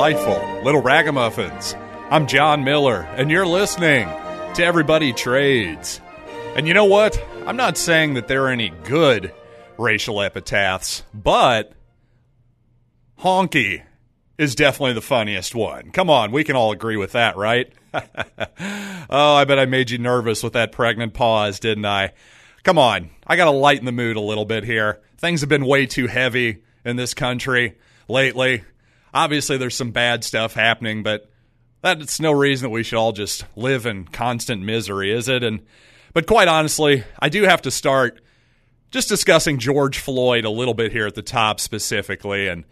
Delightful little ragamuffins. I'm John Miller, and you're listening to Everybody Trades. And you know what? I'm not saying that there are any good racial epitaphs, but honky is definitely the funniest one. Come on, we can all agree with that, right? oh, I bet I made you nervous with that pregnant pause, didn't I? Come on, I got to lighten the mood a little bit here. Things have been way too heavy in this country lately. Obviously, there's some bad stuff happening, but that's no reason that we should all just live in constant misery, is it? And but quite honestly, I do have to start just discussing George Floyd a little bit here at the top specifically, and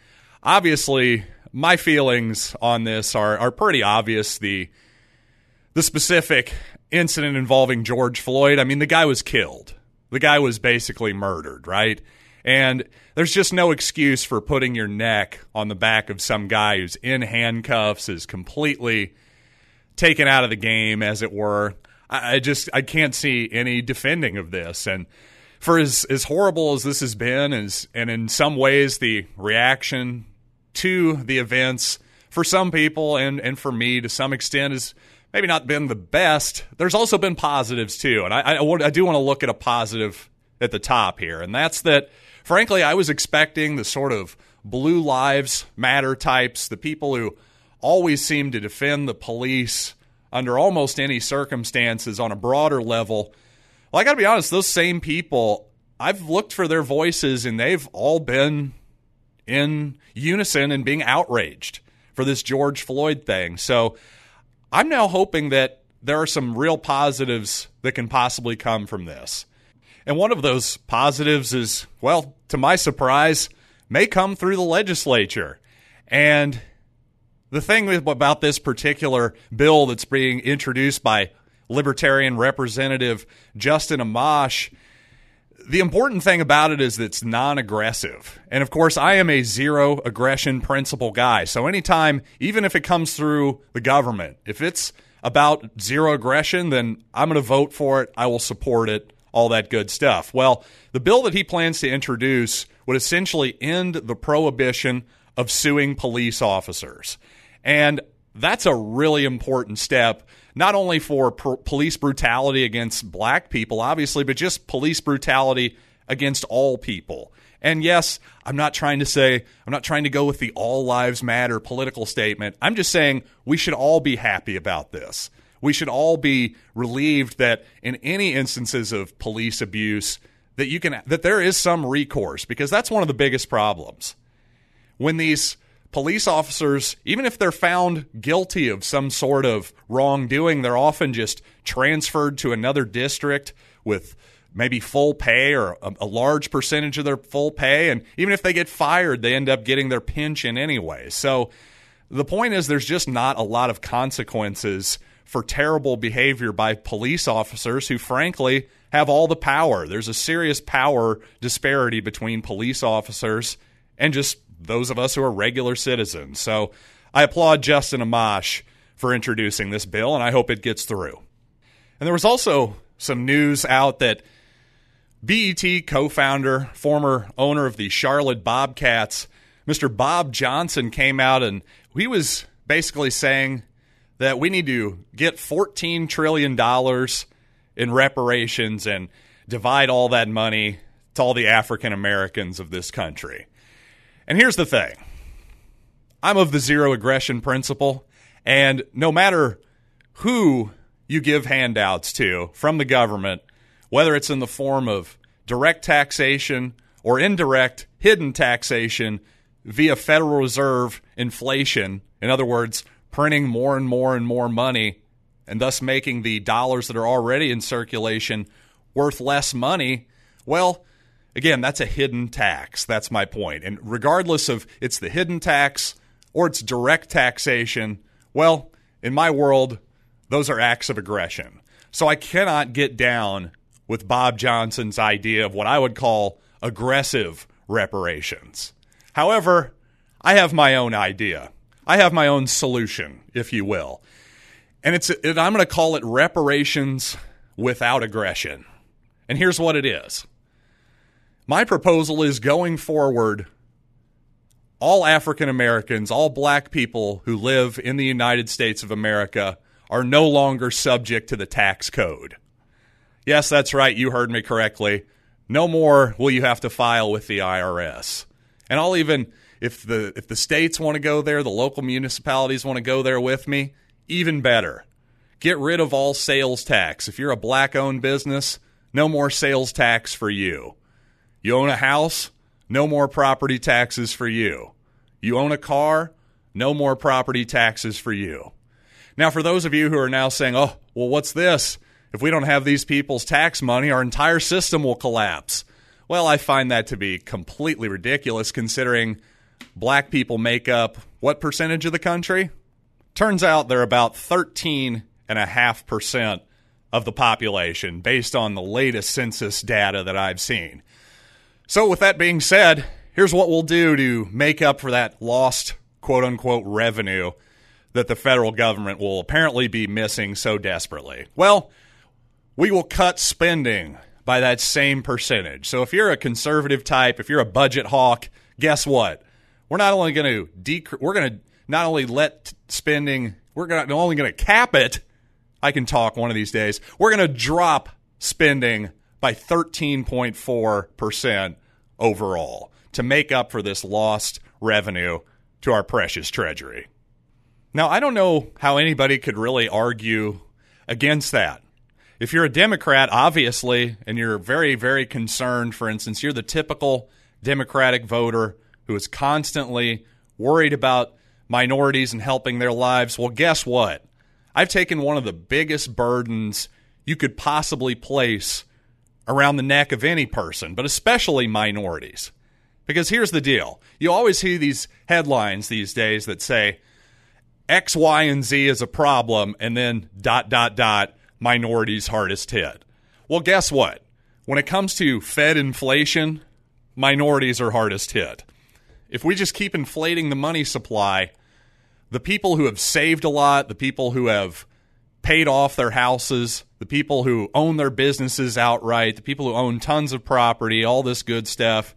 obviously my feelings on this are are pretty obvious. The the specific incident involving George Floyd, I mean, the guy was killed. The guy was basically murdered, right? And there's just no excuse for putting your neck on the back of some guy who's in handcuffs, is completely taken out of the game, as it were. I just I can't see any defending of this. And for as as horrible as this has been, as and in some ways the reaction to the events for some people and and for me to some extent has maybe not been the best. There's also been positives too, and I I, I do want to look at a positive at the top here, and that's that frankly, I was expecting the sort of blue lives matter types, the people who always seem to defend the police under almost any circumstances on a broader level. Well, I got to be honest, those same people, I've looked for their voices and they've all been in unison and being outraged for this George Floyd thing. So I'm now hoping that there are some real positives that can possibly come from this. And one of those positives is, well, to my surprise, may come through the legislature. And the thing about this particular bill that's being introduced by Libertarian Representative Justin Amash, the important thing about it is that it's non aggressive. And of course, I am a zero aggression principle guy. So anytime, even if it comes through the government, if it's about zero aggression, then I'm going to vote for it. I will support it all that good stuff. Well, the bill that he plans to introduce would essentially end the prohibition of suing police officers. And that's a really important step, not only for police brutality against black people, obviously, but just police brutality against all people. And yes, I'm not trying to say, I'm not trying to go with the all lives matter political statement. I'm just saying we should all be happy about this we should all be relieved that in any instances of police abuse that you can that there is some recourse because that's one of the biggest problems. When these police officers even if they're found guilty of some sort of wrongdoing they're often just transferred to another district with maybe full pay or a, a, large percentage of their full pay and even if they get fired they end up getting their pension anyway. So the point is there's just not a lot of consequences for terrible behavior by police officers who, frankly, have all the power. There's a serious power disparity between police officers and just those of us who are regular citizens. So I applaud Justin Amash for introducing this bill, and I hope it gets through. And there was also some news out that BET co founder, former owner of the Charlotte Bobcats, Mr. Bob Johnson, came out and he was basically saying that we need to get $14 trillion in reparations and divide all that money to all the African Americans of this country. And here's the thing I'm of the zero aggression principle, and no matter who you give handouts to from the government, whether it's in the form of direct taxation or indirect hidden taxation via Federal Reserve inflation, in other words, printing more and more and more money and thus making the dollars that are already in circulation worth less money, well, again, that's a hidden tax. That's my point. And regardless of it's the hidden tax or it's direct taxation, well, in my world, those are acts of aggression. So I cannot get down with Bob Johnson's idea of what I would call aggressive reparations. However, I have my own idea. I have my own solution, if you will. And it's it, I'm going to call it reparations without aggression. And here's what it is. My proposal is going forward all African Americans, all black people who live in the United States of America are no longer subject to the tax code. Yes, that's right. You heard me correctly. No more will you have to file with the IRS. And I'll even if the if the states want to go there, the local municipalities want to go there with me, even better. Get rid of all sales tax. If you're a black owned business, no more sales tax for you. You own a house, no more property taxes for you. You own a car, no more property taxes for you. Now, for those of you who are now saying, oh, well, what's this? If we don't have these people's tax money, our entire system will collapse. Well, I find that to be completely ridiculous considering black people make up what percentage of the country? Turns out they're about 13.5% of the population based on the latest census data that I've seen. So, with that being said, here's what we'll do to make up for that lost quote unquote revenue that the federal government will apparently be missing so desperately. Well, we will cut spending by that same percentage. So if you're a conservative type, if you're a budget hawk, guess what? We're not only going to decrease, we're going to not only let spending, we're gonna not only going to cap it. I can talk one of these days. We're going to drop spending by 13.4% overall to make up for this lost revenue to our precious treasury. Now, I don't know how anybody could really argue against that. If you're a Democrat, obviously, and you're very, very concerned, for instance, you're the typical Democratic voter who is constantly worried about minorities and helping their lives. Well, guess what? I've taken one of the biggest burdens you could possibly place around the neck of any person, but especially minorities. Because here's the deal you always see these headlines these days that say X, Y, and Z is a problem, and then dot, dot, dot, minorities hardest hit. Well, guess what? When it comes to Fed inflation, minorities are hardest hit. If we just keep inflating the money supply, the people who have saved a lot, the people who have paid off their houses, the people who own their businesses outright, the people who own tons of property, all this good stuff,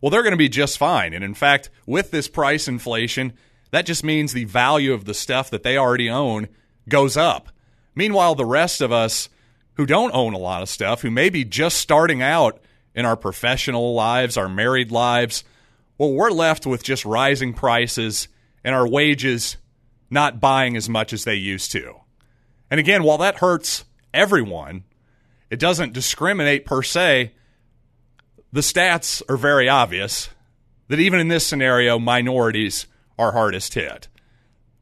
well, they're going to be just fine. And in fact, with this price inflation, that just means the value of the stuff that they already own goes up. Meanwhile, the rest of us who don't own a lot of stuff, who may be just starting out in our professional lives, our married lives, well, we're left with just rising prices and our wages not buying as much as they used to. And again, while that hurts everyone, it doesn't discriminate per se. The stats are very obvious that even in this scenario, minorities are hardest hit.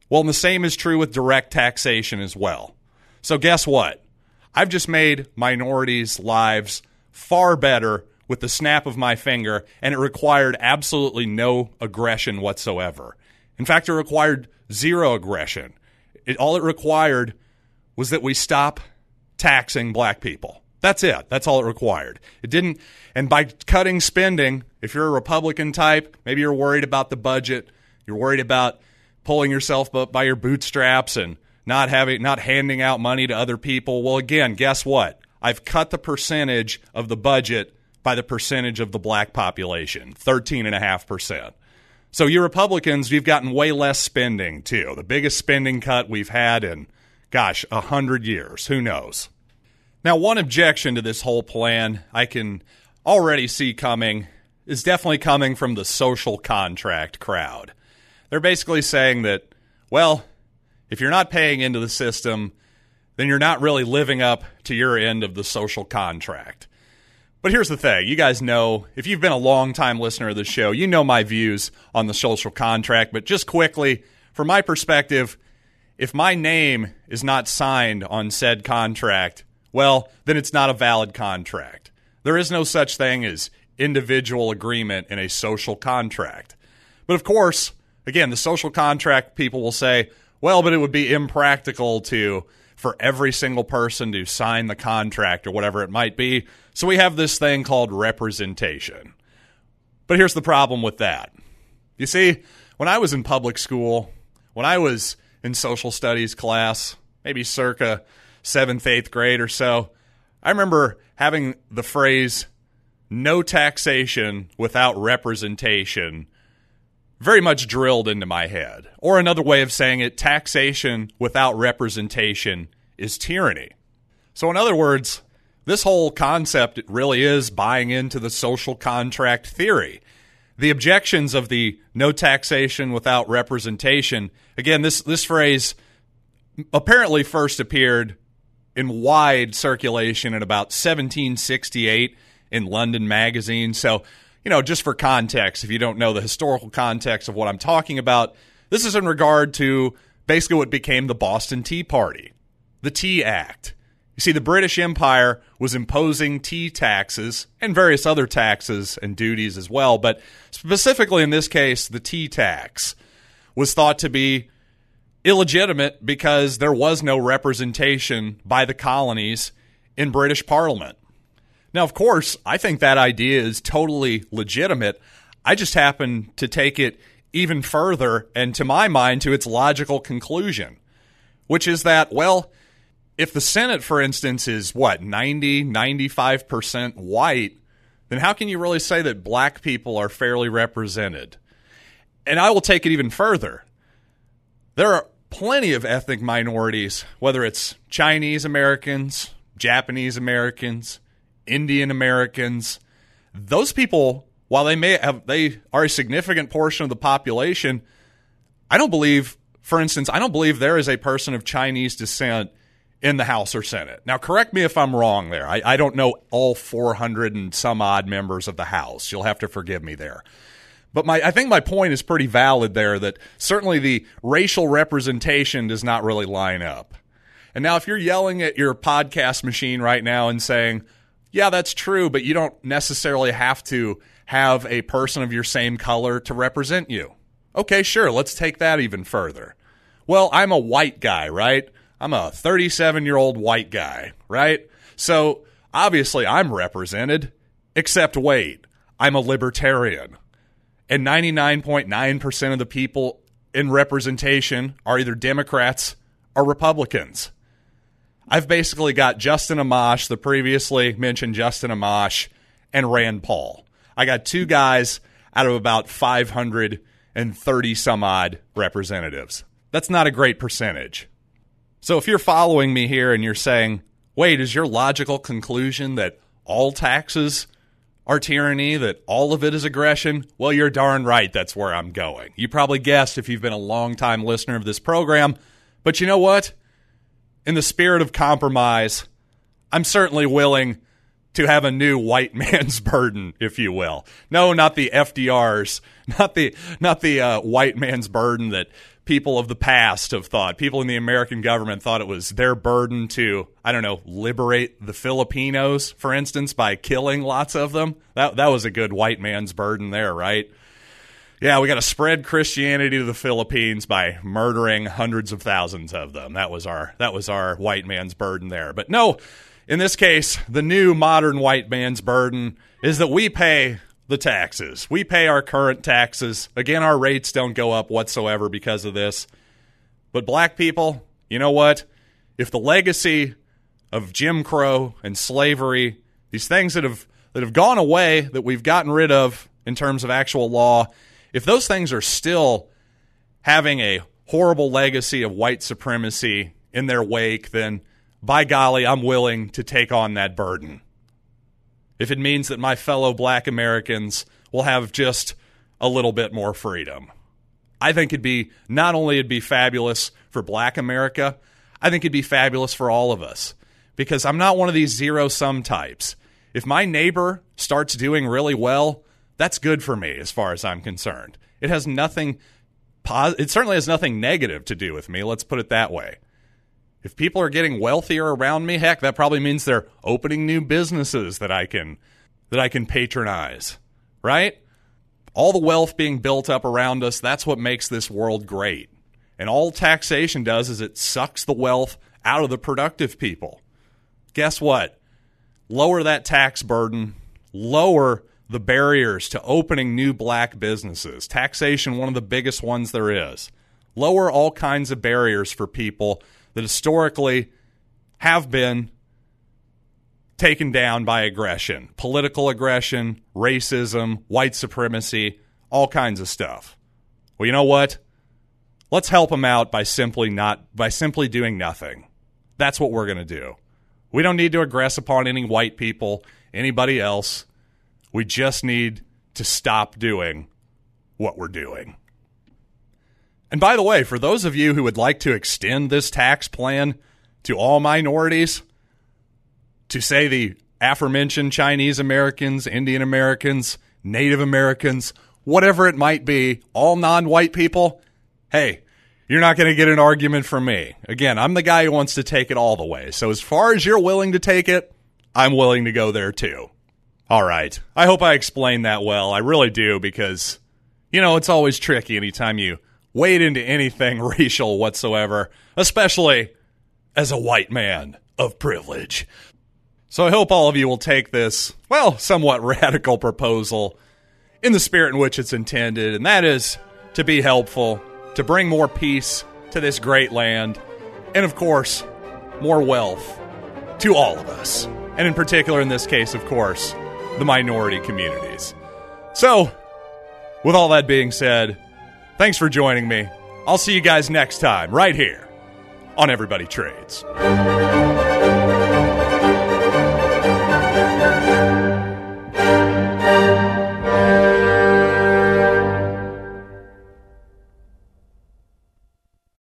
Well, and the same is true with direct taxation as well. So, guess what? I've just made minorities' lives far better with the snap of my finger, and it required absolutely no aggression whatsoever. In fact, it required zero aggression. It, all it required was that we stop taxing black people. That's it. That's all it required. It didn't, and by cutting spending, if you're a Republican type, maybe you're worried about the budget, you're worried about pulling yourself up by your bootstraps and not having, not handing out money to other people. Well, again, guess what? I've cut the percentage of the budget by the percentage of the black population, 13.5%. So, you Republicans, you've gotten way less spending, too. The biggest spending cut we've had in gosh, a hundred years. Who knows? Now, one objection to this whole plan I can already see coming is definitely coming from the social contract crowd. They're basically saying that, well, if you're not paying into the system, then you're not really living up to your end of the social contract. But here's the thing you guys know, if you've been a long time listener of the show, you know my views on the social contract. But just quickly, from my perspective, if my name is not signed on said contract, well, then it's not a valid contract. There is no such thing as individual agreement in a social contract. But of course, again, the social contract people will say, well, but it would be impractical to for every single person to sign the contract or whatever it might be. So we have this thing called representation. But here's the problem with that. You see, when I was in public school, when I was in social studies class, maybe circa seventh, eighth grade or so. I remember having the phrase no taxation without representation very much drilled into my head. Or another way of saying it, taxation without representation is tyranny. So, in other words, this whole concept it really is buying into the social contract theory. The objections of the no taxation without representation, again, this, this phrase apparently first appeared in wide circulation in about 1768 in London Magazine. So, you know, just for context, if you don't know the historical context of what I'm talking about, this is in regard to basically what became the Boston Tea Party, the Tea Act. You see, the British Empire was imposing tea taxes and various other taxes and duties as well, but specifically in this case, the tea tax was thought to be illegitimate because there was no representation by the colonies in British Parliament. Now, of course, I think that idea is totally legitimate. I just happen to take it even further and, to my mind, to its logical conclusion, which is that, well, if the Senate, for instance, is what, 90, 95% white, then how can you really say that black people are fairly represented? And I will take it even further. There are plenty of ethnic minorities, whether it's Chinese Americans, Japanese Americans, Indian Americans. Those people, while they may have, they are a significant portion of the population, I don't believe, for instance, I don't believe there is a person of Chinese descent in the House or Senate. Now, correct me if I'm wrong there. I, I, don't know all 400 and some odd members of the House. You'll have to forgive me there. But my, I think my point is pretty valid there that certainly the racial representation does not really line up. And now, if you're yelling at your podcast machine right now and saying, yeah, that's true, but you don't necessarily have to have a person of your same color to represent you. Okay, sure, let's take that even further. Well, I'm a white guy, right? I'm a 37 year old white guy, right? So obviously I'm represented, except wait, I'm a libertarian. And 99.9% of the people in representation are either Democrats or Republicans. I've basically got Justin Amash, the previously mentioned Justin Amash, and Rand Paul. I got two guys out of about 530 some odd representatives. That's not a great percentage. So if you're following me here and you're saying, wait, is your logical conclusion that all taxes are tyranny, that all of it is aggression? Well, you're darn right that's where I'm going. You probably guessed if you've been a long-time listener of this program. But you know what? In the spirit of compromise, I'm certainly willing to have a new white man's burden, if you will. No, not the FDR's, not the not the uh, white man's burden that people of the past have thought. People in the American government thought it was their burden to, I don't know, liberate the Filipinos, for instance, by killing lots of them. That that was a good white man's burden there, right? Yeah, we got to spread Christianity to the Philippines by murdering hundreds of thousands of them. That was our that was our white man's burden there. But no, in this case, the new modern white man's burden is that we pay the taxes. We pay our current taxes. Again, our rates don't go up whatsoever because of this. But black people, you know what? If the legacy of Jim Crow and slavery, these things that have that have gone away that we've gotten rid of in terms of actual law, if those things are still having a horrible legacy of white supremacy in their wake, then by golly, I'm willing to take on that burden if it means that my fellow black Americans will have just a little bit more freedom. I think it'd be not only it'd be fabulous for black America, I think it'd be fabulous for all of us because I'm not one of these zero sum types. If my neighbor starts doing really well, that's good for me as far as I'm concerned. It has nothing it certainly has nothing negative to do with me, let's put it that way. If people are getting wealthier around me, heck, that probably means they're opening new businesses that I can that I can patronize, right? All the wealth being built up around us, that's what makes this world great. And all taxation does is it sucks the wealth out of the productive people. Guess what? Lower that tax burden, lower the barriers to opening new black businesses. Taxation, one of the biggest ones there is. Lower all kinds of barriers for people that historically have been taken down by aggression political aggression, racism, white supremacy, all kinds of stuff. Well, you know what? Let's help them out by simply not by simply doing nothing. That's what we're going to do. We don't need to aggress upon any white people, anybody else. We just need to stop doing what we're doing. And by the way, for those of you who would like to extend this tax plan to all minorities, to say the aforementioned Chinese Americans, Indian Americans, Native Americans, whatever it might be, all non white people, hey, you're not going to get an argument from me. Again, I'm the guy who wants to take it all the way. So as far as you're willing to take it, I'm willing to go there too. All right. I hope I explained that well. I really do because, you know, it's always tricky anytime you wade into anything racial whatsoever, especially as a white man of privilege. So I hope all of you will take this, well, somewhat radical proposal in the spirit in which it's intended, and that is to be helpful, to bring more peace to this great land, and of course, more wealth to all of us. And in particular, in this case, of course, the minority communities. So, with all that being said, thanks for joining me. I'll see you guys next time, right here on Everybody Trades.